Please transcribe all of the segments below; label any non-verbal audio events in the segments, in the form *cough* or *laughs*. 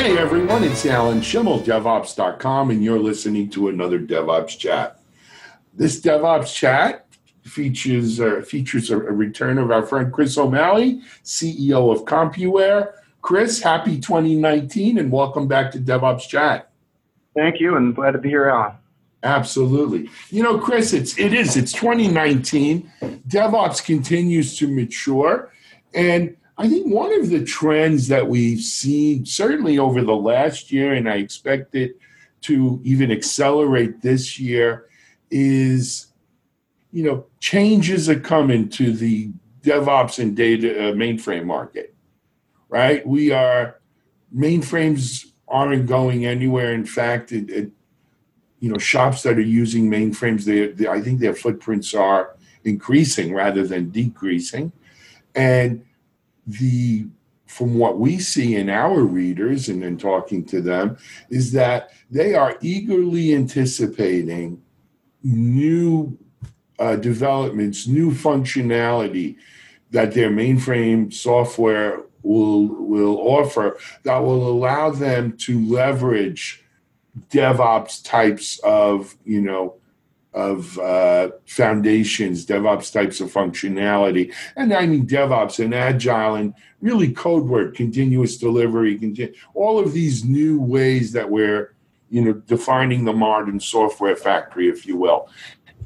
Hey everyone, it's Alan Shimel, DevOps.com, and you're listening to another DevOps chat. This DevOps chat features uh, features a, a return of our friend Chris O'Malley, CEO of CompuWare. Chris, happy 2019 and welcome back to DevOps Chat. Thank you, and glad to be here, Alan. Absolutely. You know, Chris, it's it is. It's 2019. DevOps continues to mature, and I think one of the trends that we've seen, certainly over the last year, and I expect it to even accelerate this year, is you know changes are coming to the DevOps and data uh, mainframe market. Right? We are mainframes aren't going anywhere. In fact, it, it you know shops that are using mainframes, they, they I think their footprints are increasing rather than decreasing, and the from what we see in our readers and in talking to them is that they are eagerly anticipating new uh, developments, new functionality that their mainframe software will will offer that will allow them to leverage DevOps types of you know of uh, foundations, DevOps types of functionality, and I mean DevOps and Agile and really code work, continuous delivery, continu- all of these new ways that we're you know defining the modern software factory, if you will.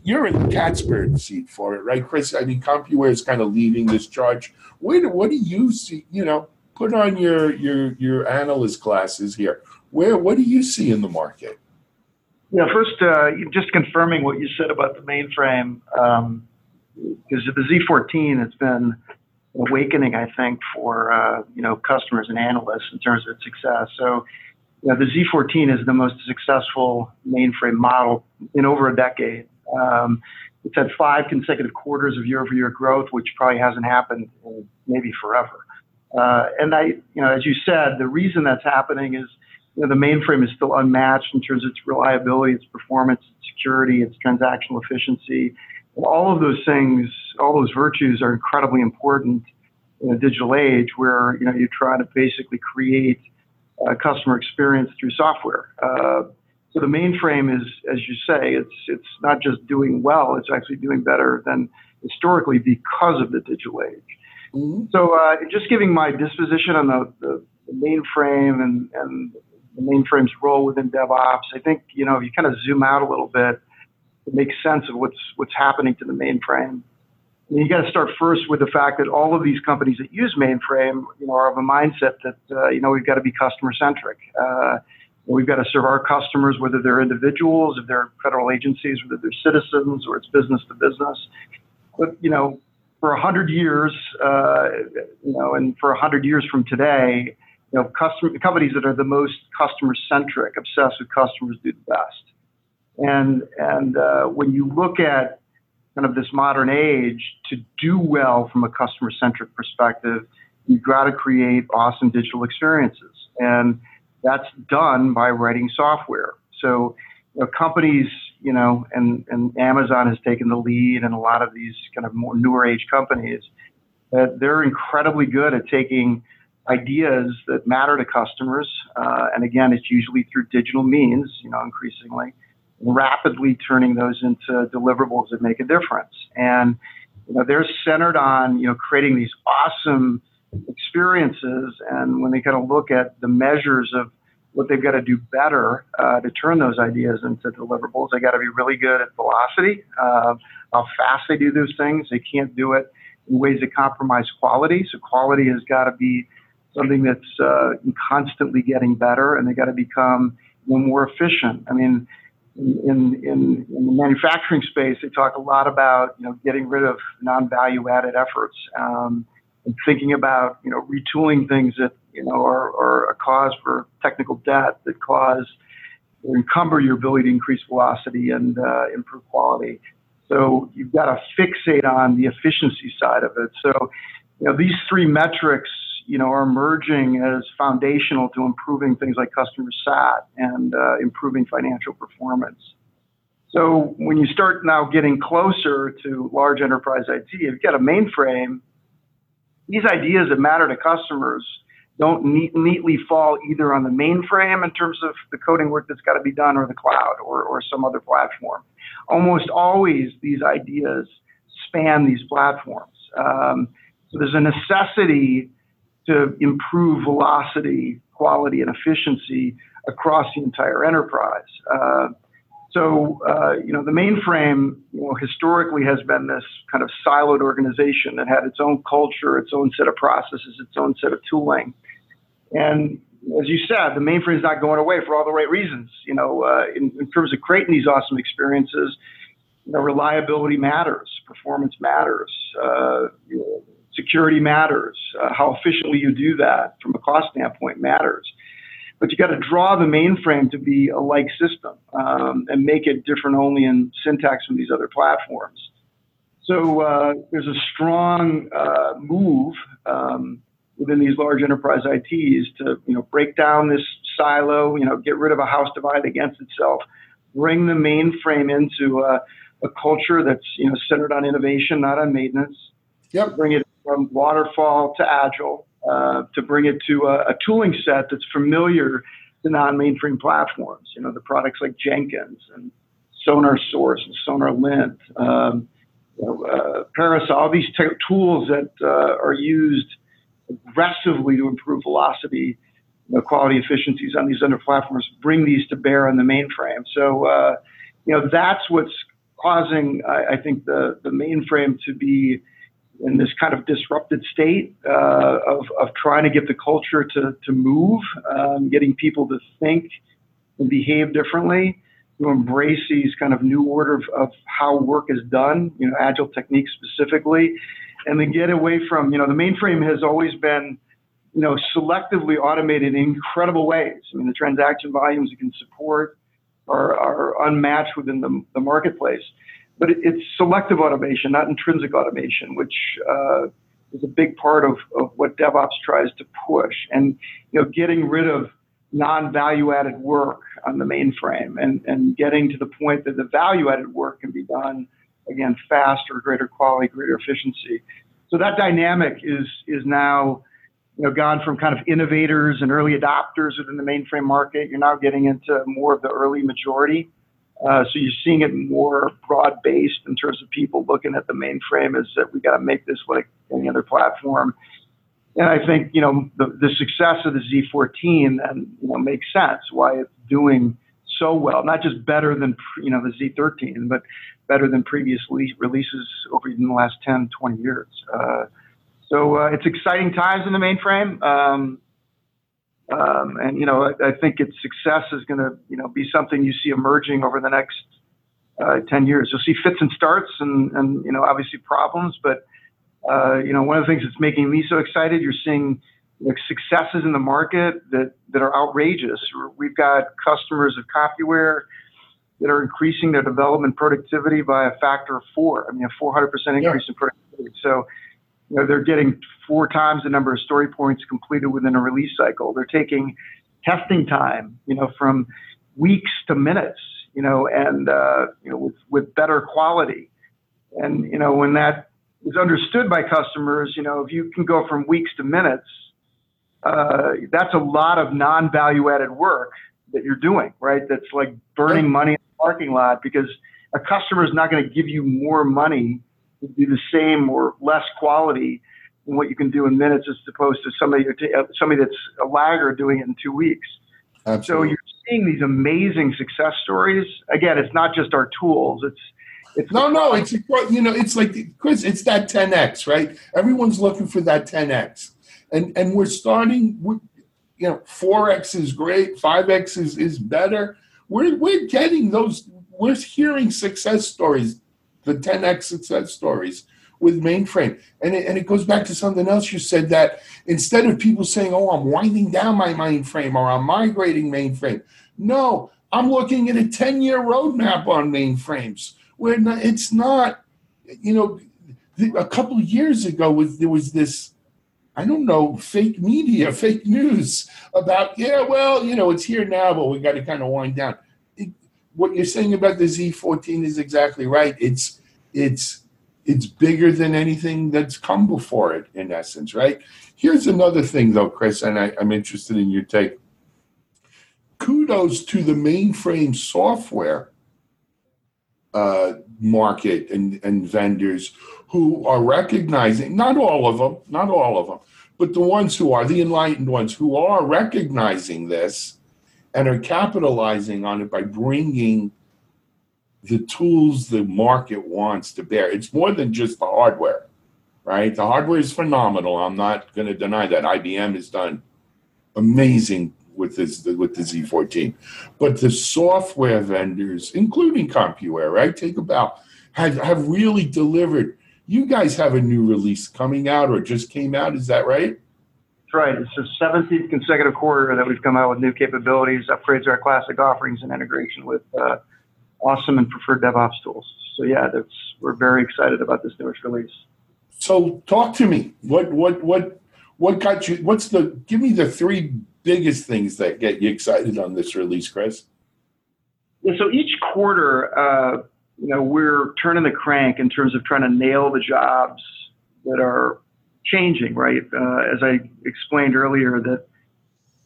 You're in the cat's bird seat for it, right, Chris? I mean, CompuWare is kind of leading this charge. Do, what do you see? You know, put on your your your analyst glasses here. Where what do you see in the market? Yeah, first, uh, just confirming what you said about the mainframe, because um, the Z14 has been awakening, I think, for uh, you know customers and analysts in terms of its success. So, you know, the Z14 is the most successful mainframe model in over a decade. Um, it's had five consecutive quarters of year-over-year growth, which probably hasn't happened maybe forever. Uh, and I, you know, as you said, the reason that's happening is you know, the mainframe is still unmatched in terms of its reliability, its performance, its security, its transactional efficiency. All of those things, all those virtues are incredibly important in a digital age where you know you try to basically create a customer experience through software. Uh, so the mainframe is, as you say, it's it's not just doing well; it's actually doing better than historically because of the digital age. Mm-hmm. So, uh, just giving my disposition on the, the, the mainframe and, and the mainframe's role within DevOps. I think you know if you kind of zoom out a little bit, it makes sense of what's what's happening to the mainframe. And you got to start first with the fact that all of these companies that use mainframe, you know, are of a mindset that uh, you know we've got to be customer centric. Uh, we've got to serve our customers, whether they're individuals, if they're federal agencies, whether they're citizens, or it's business to business. But you know, for a hundred years, uh, you know, and for a hundred years from today, you know, customer, companies that are the most customer centric, obsessed with customers do the best. And, and uh, when you look at kind of this modern age, to do well from a customer centric perspective, you've got to create awesome digital experiences. And that's done by writing software. So you know, companies, you know, and, and Amazon has taken the lead and a lot of these kind of more newer age companies, uh, they're incredibly good at taking ideas that matter to customers. Uh, and again, it's usually through digital means, you know, increasingly, rapidly turning those into deliverables that make a difference. And, you know, they're centered on, you know, creating these awesome experiences. And when they kind of look at the measures of what they've got to do better uh, to turn those ideas into deliverables, they got to be really good at velocity, uh, how fast they do those things. They can't do it in ways that compromise quality. So quality has got to be something that's uh, constantly getting better, and they got to become more efficient. I mean, in, in, in the manufacturing space, they talk a lot about you know getting rid of non-value added efforts um, and thinking about you know retooling things that you know are, are a cause for technical debt that cause or encumber your ability to increase velocity and uh, improve quality. So you've got to fixate on the efficiency side of it. So you know these three metrics you know, are emerging as foundational to improving things like customer sat and uh, improving financial performance. So when you start now getting closer to large enterprise IT, you've got a mainframe, these ideas that matter to customers don't neat, neatly fall either on the mainframe in terms of the coding work that's got to be done or the cloud or, or some other platform. Almost always these ideas span these platforms. Um, so there's a necessity to improve velocity, quality, and efficiency across the entire enterprise. Uh, so, uh, you know, the mainframe, you know, historically has been this kind of siloed organization that had its own culture, its own set of processes, its own set of tooling. And as you said, the mainframe is not going away for all the right reasons. You know, uh, in, in, terms of creating these awesome experiences, you know, reliability matters, performance matters, uh, you know, security matters, uh, how efficiently you do that from a cost standpoint matters but you got to draw the mainframe to be a like system um, and make it different only in syntax from these other platforms. So uh, there's a strong uh, move um, within these large enterprise ITs to you know break down this silo, you know, get rid of a house divided against itself, bring the mainframe into a, a culture that's you know centered on innovation, not on maintenance. Yep. Bring it from waterfall to agile uh, to bring it to a, a, tooling set that's familiar to non-mainframe platforms. You know, the products like Jenkins and Sonar Source and SonarLint, um, you know, uh, Parasoft, all these t- tools that uh, are used aggressively to improve velocity, you know, quality efficiencies on these other platforms, bring these to bear on the mainframe. So, uh, you know, that's what's causing, I, I think, the, the mainframe to be in this kind of disrupted state uh, of, of trying to get the culture to, to move, um, getting people to think and behave differently, to embrace these kind of new order of, of how work is done, you know, agile techniques specifically, and then get away from, you know, the mainframe has always been, you know, selectively automated in incredible ways. I mean, the transaction volumes it can support are, are unmatched within the, the marketplace but it, it's selective automation, not intrinsic automation, which uh, is a big part of, of what DevOps tries to push. And you know, getting rid of non-value-added work on the mainframe and, and getting to the point that the value-added work can be done again faster, greater quality, greater efficiency. So that dynamic is is now you know gone from kind of innovators and early adopters within the mainframe market. You're now getting into more of the early majority. Uh, so you're seeing it more broad based in terms of people looking at the mainframe is that we got to make this like any other platform. And I think you know the, the success of the Z14 and you know makes sense why it's doing so well, not just better than you know the Z13, but better than previous releases over even the last 10, 20 years. Uh, so uh, it's exciting times in the mainframe. Um, um, and you know, I, I, think its success is going to you know be something you see emerging over the next uh, ten years. You'll see fits and starts, and and you know obviously problems, but uh, you know one of the things that's making me so excited, you're seeing like successes in the market that that are outrageous. We've got customers of CompuWare that are increasing their development productivity by a factor of four. I mean, a 400% increase yeah. in productivity. So you know, they're getting four times the number of story points completed within a release cycle. They're taking testing time, you know, from weeks to minutes, you know, and uh, you know, with, with better quality. And you know, when that is understood by customers, you know, if you can go from weeks to minutes, uh, that's a lot of non-value added work that you're doing, right? That's like burning money in the parking lot because a customer is not going to give you more money do the same or less quality than what you can do in minutes as opposed to somebody somebody that's a lagger doing it in two weeks. Absolutely. So you're seeing these amazing success stories. Again, it's not just our tools. It's it's no, no. It's you know, it's like Chris. It's that 10x, right? Everyone's looking for that 10x, and and we're starting. We're, you know, 4x is great. 5x is is better. We're we're getting those. We're hearing success stories the 10x success stories with mainframe. And it, and it goes back to something else you said that instead of people saying, oh, I'm winding down my mainframe or I'm migrating mainframe, no, I'm looking at a 10 year roadmap on mainframes where it's not, you know, a couple years ago was there was this I don't know, fake media, fake news about, yeah, well, you know, it's here now, but we got to kind of wind down what you're saying about the Z14 is exactly right. It's it's it's bigger than anything that's come before it, in essence, right? Here's another thing, though, Chris, and I, I'm interested in your take. Kudos to the mainframe software uh, market and, and vendors who are recognizing, not all of them, not all of them, but the ones who are, the enlightened ones who are recognizing this and are capitalizing on it by bringing the tools the market wants to bear. It's more than just the hardware, right? The hardware is phenomenal. I'm not going to deny that. IBM has done amazing with this with the Z14, but the software vendors, including CompuWare, right? Take about have have really delivered. You guys have a new release coming out or just came out. Is that right? Right. It's the 17th consecutive quarter that we've come out with new capabilities, upgrades to our classic offerings, and integration with. Uh, awesome and preferred DevOps tools. So yeah, that's we're very excited about this newest release. So talk to me. What what what what got you? What's the? Give me the three biggest things that get you excited on this release, Chris. Yeah, so each quarter, uh, you know, we're turning the crank in terms of trying to nail the jobs that are changing. Right, uh, as I explained earlier, that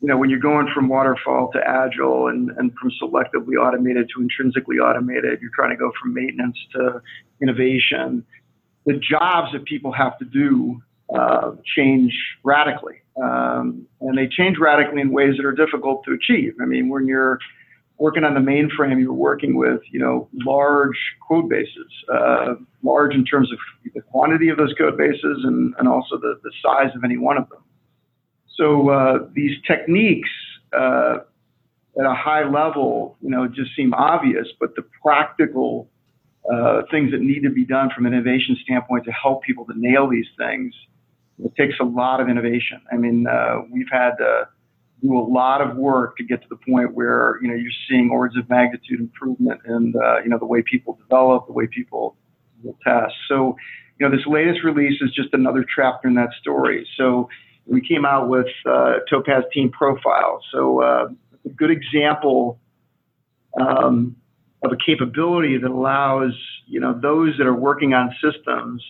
you know, when you're going from waterfall to agile and, and from selectively automated to intrinsically automated, you're trying to go from maintenance to innovation. The jobs that people have to do uh, change radically. Um, and they change radically in ways that are difficult to achieve. I mean, when you're working on the mainframe, you were working with, you know, large code bases, uh, large in terms of the quantity of those code bases and, and also the, the size of any one of them. So uh, these techniques uh, at a high level, you know, just seem obvious, but the practical uh, things that need to be done from an innovation standpoint to help people to nail these things, it takes a lot of innovation. I mean, uh, we've had to do a lot of work to get to the point where you know you're seeing orders of magnitude improvement in the, you know the way people develop, the way people will test. So, you know, this latest release is just another chapter in that story. So we came out with uh, Topaz Team Profile. So uh, a good example um, of a capability that allows you know those that are working on systems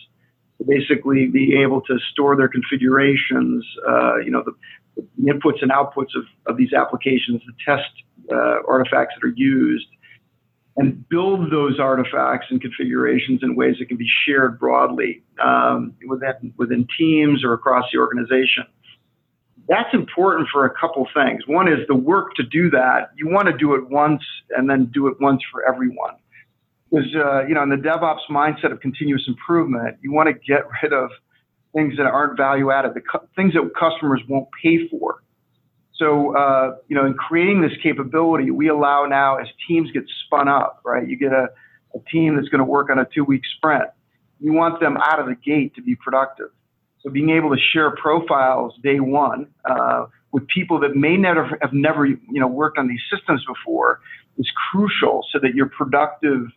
to basically be able to store their configurations, uh, you know the, the, inputs and outputs of, of these applications, the test uh, artifacts that are used, and build those artifacts and configurations in ways that can be shared broadly um, within, within teams or across the organization. That's important for a couple things. One is the work to do that. You want to do it once and then do it once for everyone. Because, uh, you know, in the DevOps mindset of continuous improvement, you want to get rid of things that aren't value added, the cu- things that customers won't pay for. So, uh, you know, in creating this capability, we allow now as teams get spun up, right? You get a, a team that's going to work on a two week sprint. You want them out of the gate to be productive. So being able to share profiles day one uh, with people that may never have never you know worked on these systems before is crucial so that you're productive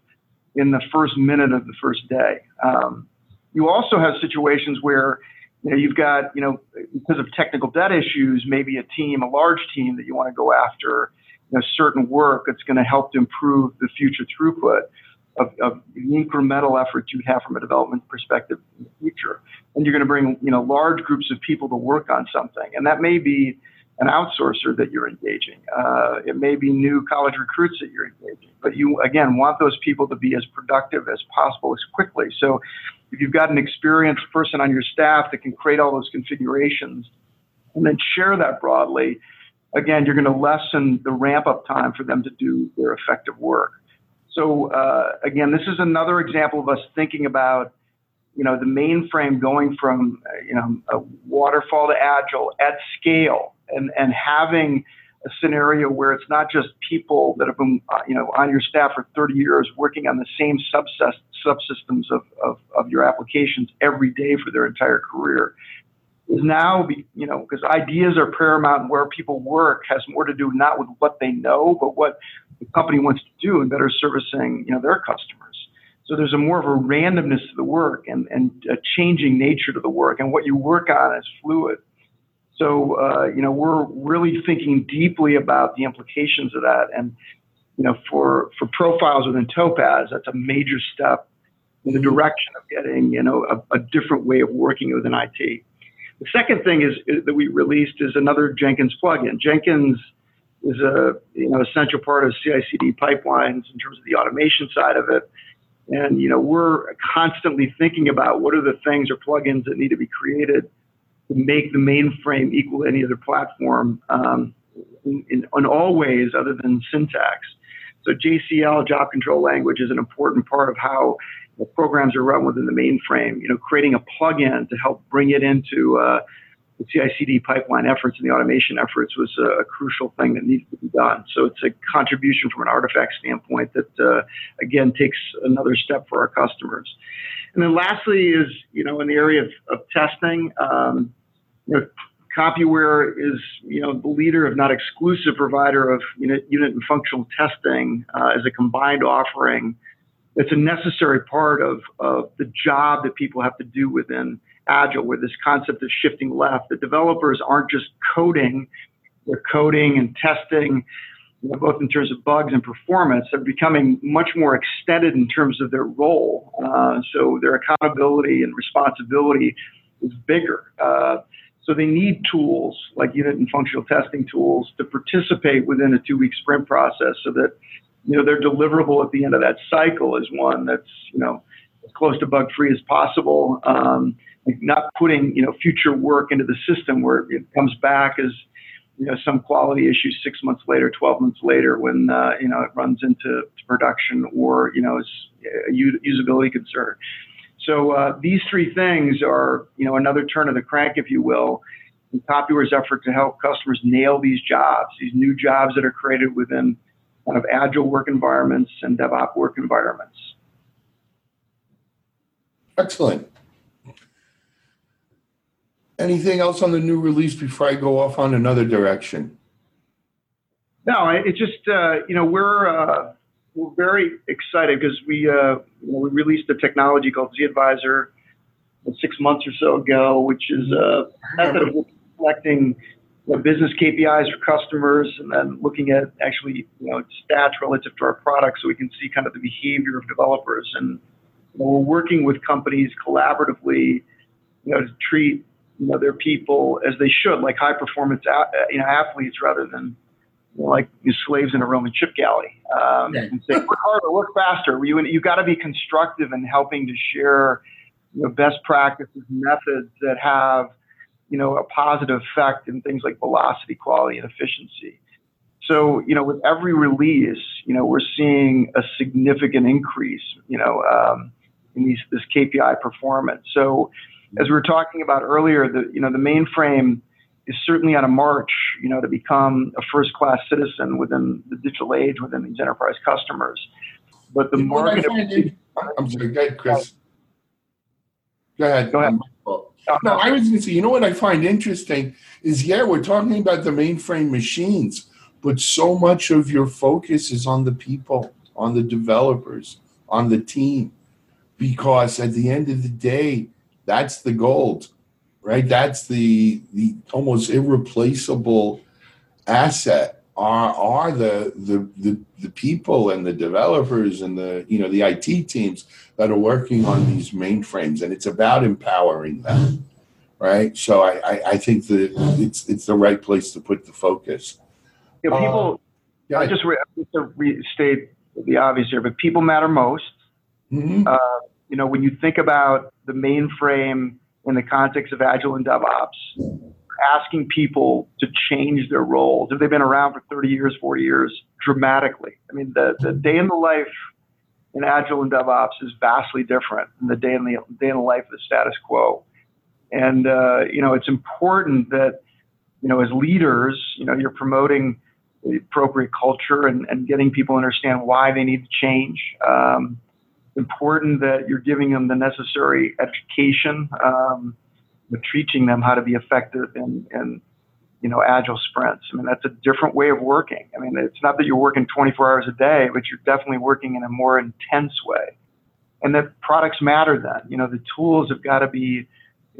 in the first minute of the first day. Um, you also have situations where you know, you've got, you know, because of technical debt issues, maybe a team, a large team that you want to go after, you know, certain work that's going to help to improve the future throughput of, of the incremental effort you have from a development perspective in the future. And you're going to bring, you know, large groups of people to work on something. And that may be an outsourcer that you're engaging. Uh, it may be new college recruits that you're engaging. But you, again, want those people to be as productive as possible as quickly. So if you've got an experienced person on your staff that can create all those configurations and then share that broadly, again, you're going to lessen the ramp up time for them to do their effective work. So uh, again, this is another example of us thinking about, you know, the mainframe going from, you know, a waterfall to agile at scale and, and having a scenario where it's not just people that have been, uh, you know, on your staff for 30 years working on the same subsystems of, of, of your applications every day for their entire career is now, be, you know, because ideas are paramount and where people work has more to do not with what they know, but what the company wants to do in better servicing, you know, their customers. So there's a more of a randomness to the work and, and a changing nature to the work, and what you work on is fluid. So, uh, you know, we're really thinking deeply about the implications of that. And, you know, for, for profiles within Topaz, that's a major step in the direction of getting, you know, a, a different way of working within IT. The second thing is, is, that we released is another Jenkins plugin. Jenkins is a you know essential part of CI/CD pipelines in terms of the automation side of it. And you know we're constantly thinking about what are the things or plugins that need to be created to make the mainframe equal any other platform um, in, in, all ways other than syntax. So JCL, job control language, is an important part of how programs are run within the mainframe. You know, creating a plugin to help bring it into uh, the CI/CD pipeline efforts and the automation efforts was a, a, crucial thing that needed to be done. So it's a contribution from an artifact standpoint that uh, again takes another step for our customers. And then lastly is you know in the area of, of testing. Um, you know, CompuWare is, you know, the leader, if not exclusive provider of unit, unit and functional testing uh, as a combined offering. It's a necessary part of, of the job that people have to do within Agile, where this concept of shifting left. The developers aren't just coding, they're coding and testing, you know, both in terms of bugs and performance. They're becoming much more extended in terms of their role. Uh, so their accountability and responsibility is bigger. Uh, so they need tools like unit and functional testing tools to participate within a two-week sprint process so that you know their deliverable at the end of that cycle is one that's you know as close to bug-free as possible. Um, like not putting you know future work into the system where it comes back as you know some quality issues six months later, 12 months later when uh, you know it runs into production or you know is a usability concern. So uh, these three things are, you know, another turn of the crank, if you will, in CompuWare's effort to help customers nail these jobs, these new jobs that are created within kind of agile work environments and DevOps work environments. Excellent. Anything else on the new release before I go off on another direction? No, it just uh, you know we're uh, we're very excited because we uh, we released a technology called Z Advisor six months or so ago, which is a method of collecting you know, business KPIs for customers and then looking at actually you know stats relative to our products, so we can see kind of the behavior of developers. And you know, we're working with companies collaboratively, you know, to treat you know their people as they should, like high performance you know athletes rather than like slaves in a Roman ship galley um, and say, work harder, work faster. You, you got to be constructive in helping to share you know, best practices, methods that have, you know, a positive effect in things like velocity, quality, and efficiency. So, you know, with every release, you know, we're seeing a significant increase, you know, um, in these, this KPI performance. So, as we were talking about earlier, the, you know, the mainframe is certainly on a march, you know, to become a first-class citizen within the digital age within these enterprise customers. But the you know market. It, I'm sorry, go ahead, Chris. Go ahead. Go ahead. No, I was going to say, you know what I find interesting is, yeah, we're talking about the mainframe machines, but so much of your focus is on the people, on the developers, on the team, because at the end of the day, that's the gold right? That's the the almost irreplaceable asset are are the, the the the people and the developers and the you know the IT teams that are working on these mainframes, and it's about empowering them, right? So I I, I think that it's it's the right place to put the focus. Yeah, people. Uh, I just, re- to restate the obvious here, but people matter most. Mm-hmm. Uh, you know, when you think about the mainframe in the context of Agile and DevOps, asking people to change their roles. If they've been around for 30 years, 40 years, dramatically. I mean, the, the day in the life in Agile and DevOps is vastly different than the day in the day in the life of the status quo. And uh, you know, it's important that you know, as leaders, you know, you're promoting the appropriate culture and, and getting people to understand why they need to change. Um, important that you're giving them the necessary education, um, teaching them how to be effective in, in, you know, agile sprints. I mean, that's a different way of working. I mean, it's not that you're working 24 hours a day, but you're definitely working in a more intense way. And that products matter then. You know, the tools have got to be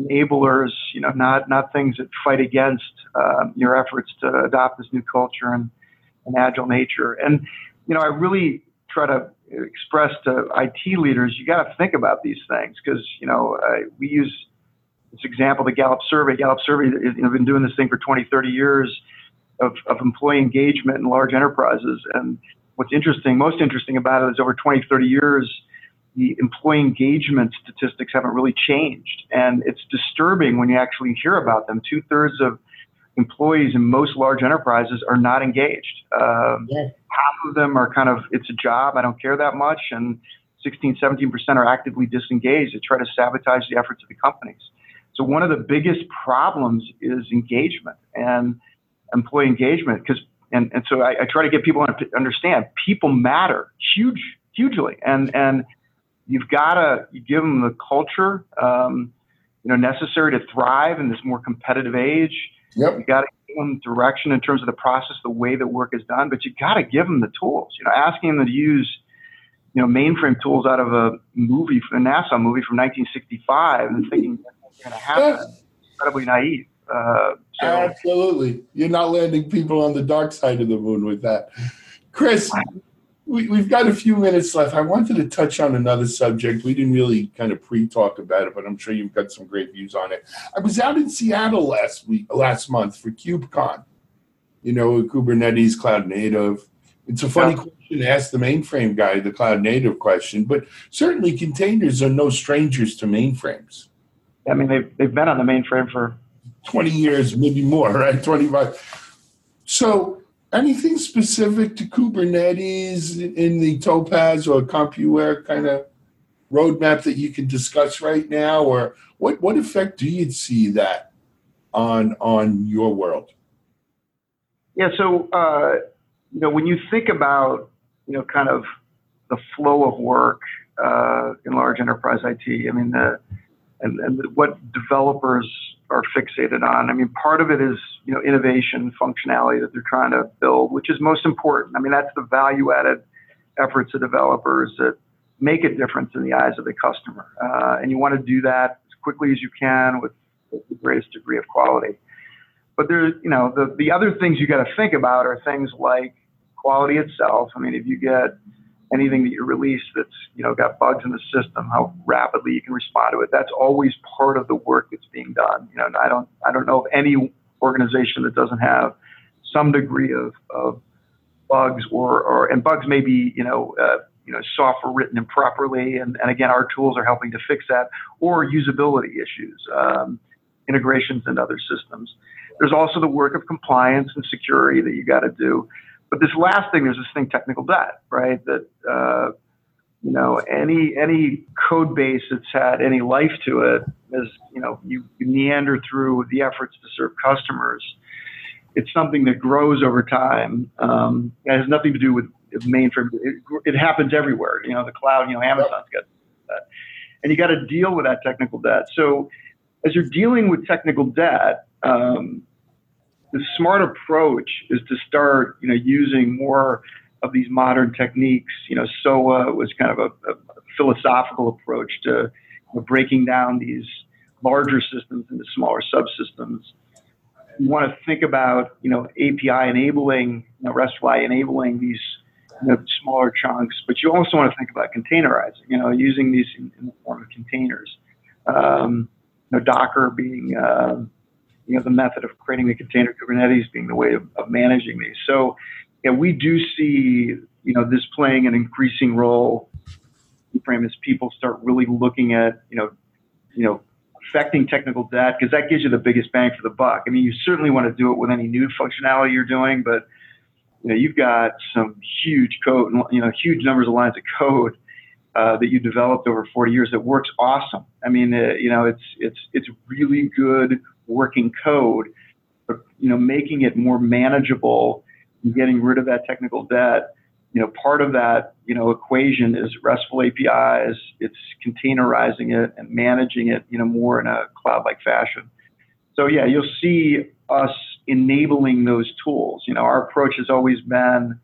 enablers, you know, not, not things that fight against uh, your efforts to adopt this new culture and, and agile nature. And, you know, I really try to express to IT leaders, you got to think about these things because you know uh, we use this example, the Gallup survey. Gallup survey, you know, been doing this thing for 20, 30 years of, of employee engagement in large enterprises. And what's interesting, most interesting about it is over 20, 30 years, the employee engagement statistics haven't really changed. And it's disturbing when you actually hear about them. Two thirds of employees in most large enterprises are not engaged. Um, yeah. Half of them are kind of, it's a job, I don't care that much. And 16, 17% are actively disengaged to try to sabotage the efforts of the companies. So one of the biggest problems is engagement and employee engagement because and, and so I, I try to get people to understand people matter huge hugely and and you've got to you give them the culture um, you know necessary to thrive in this more competitive age yep. you got to give them direction in terms of the process the way that work is done but you got to give them the tools you know asking them to use you know mainframe tools out of a movie a nasa movie from 1965 and thinking that's going to happen. Incredibly naive. Uh, so. Absolutely, you're not landing people on the dark side of the moon with that, Chris. We, we've got a few minutes left. I wanted to touch on another subject. We didn't really kind of pre-talk about it, but I'm sure you've got some great views on it. I was out in Seattle last week, last month for KubeCon. You know, Kubernetes, cloud native. It's a funny yeah. question to ask the mainframe guy, the cloud native question, but certainly containers are no strangers to mainframes. I mean, they've, they've been on the mainframe for 20 years, maybe more, right? 25. So, anything specific to Kubernetes in the Topaz or CompuWare kind of roadmap that you can discuss right now, or what what effect do you see that on on your world? Yeah, so uh, you know when you think about you know kind of the flow of work uh, in large enterprise IT, I mean the and, and what developers are fixated on. I mean, part of it is you know innovation, functionality that they're trying to build, which is most important. I mean, that's the value-added efforts of developers that make a difference in the eyes of the customer, uh, and you want to do that as quickly as you can with, with the greatest degree of quality. But there's, you know, the the other things you got to think about are things like quality itself. I mean, if you get anything that you release that's you know got bugs in the system, how rapidly you can respond to it. That's always part of the work that's being done. You know, I don't I don't know of any organization that doesn't have some degree of, of bugs or, or and bugs may be you know uh, you know software written improperly and, and again our tools are helping to fix that or usability issues um, integrations and other systems there's also the work of compliance and security that you got to do but this last thing, there's this thing, technical debt, right? That uh, you know, any any code base that's had any life to it, as you know, you, you meander through the efforts to serve customers. It's something that grows over time. Um, it has nothing to do with mainframe. It, it happens everywhere. You know, the cloud. You know, Amazon's got that, and you got to deal with that technical debt. So, as you're dealing with technical debt, um, the smart approach is to start, you know, using more of these modern techniques. You know, SOA was kind of a, a philosophical approach to you know, breaking down these larger systems into smaller subsystems. You want to think about, you know, API enabling, you know, RESTful enabling these you know, smaller chunks, but you also want to think about containerizing, you know, using these in, in the form of containers. Um, you know, Docker being, uh, you know, the method of creating the container Kubernetes being the way of, of managing these. So, yeah, we do see, you know, this playing an increasing role frame as people start really looking at, you know, you know, affecting technical debt because that gives you the biggest bang for the buck. I mean, you certainly want to do it with any new functionality you're doing, but you know, you've got some huge code, you know, huge numbers of lines of code uh, that you developed over 40 years that works awesome. I mean, uh, you know, it's it's it's really good working code, but you know, making it more manageable and getting rid of that technical debt. You know, part of that you know equation is RESTful APIs. It's containerizing it and managing it, you know, more in a cloud-like fashion. So yeah, you'll see us enabling those tools. You know, our approach has always been,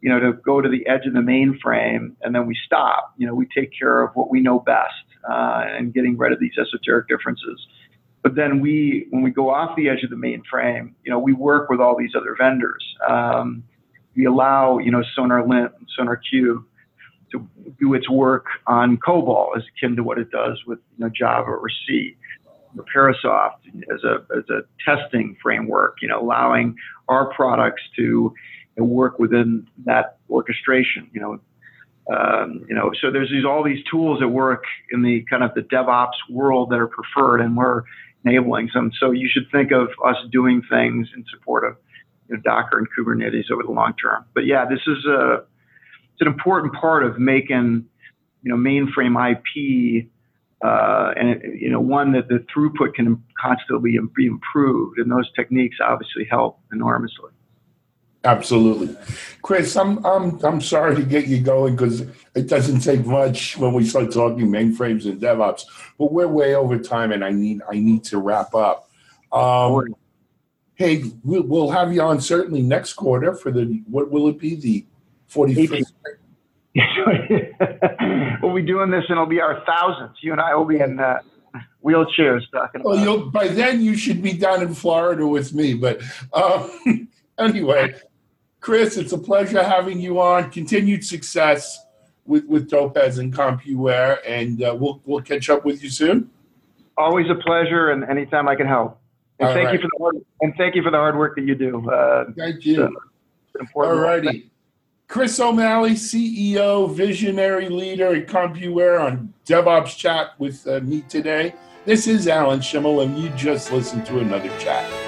you know, to go to the edge of the mainframe and then we stop. You know, we take care of what we know best uh, and getting rid of these esoteric differences. But then we, when we go off the edge of the mainframe, you know, we work with all these other vendors. Um, we allow, you know, SonarLint and SonarQube to do its work on COBOL as akin to what it does with you know, Java or C. Or Parasoft as a, as a testing framework, you know, allowing our products to you know, work within that orchestration, you know, um, you know, so there's these all these tools that work in the kind of the DevOps world that are preferred, and we're enabling some. So you should think of us doing things in support of you know, Docker and Kubernetes over the long term. But yeah, this is a it's an important part of making you know mainframe IP. Uh, and you know one that the throughput can constantly be improved, and those techniques obviously help enormously. Absolutely, Chris. I'm I'm I'm sorry to get you going because it doesn't take much when we start talking mainframes and DevOps, but we're way over time, and I need I need to wrap up. Um, hey, we'll, we'll have you on certainly next quarter for the what will it be the 45th? *laughs* we'll be doing this, and it'll be our thousands. You and I will be in uh, wheelchairs talking. Well, you'll, by then you should be down in Florida with me. But um, *laughs* anyway, Chris, it's a pleasure having you on. Continued success with with Topaz and CompuWare, and uh, we'll we'll catch up with you soon. Always a pleasure, and anytime I can help. And All thank right. you for the hard, and thank you for the hard work that you do. Uh, thank you. All righty. Chris O'Malley, CEO, visionary leader at CompuWare on DevOps Chat with uh, me today. This is Alan Shimel, and you just listened to another chat.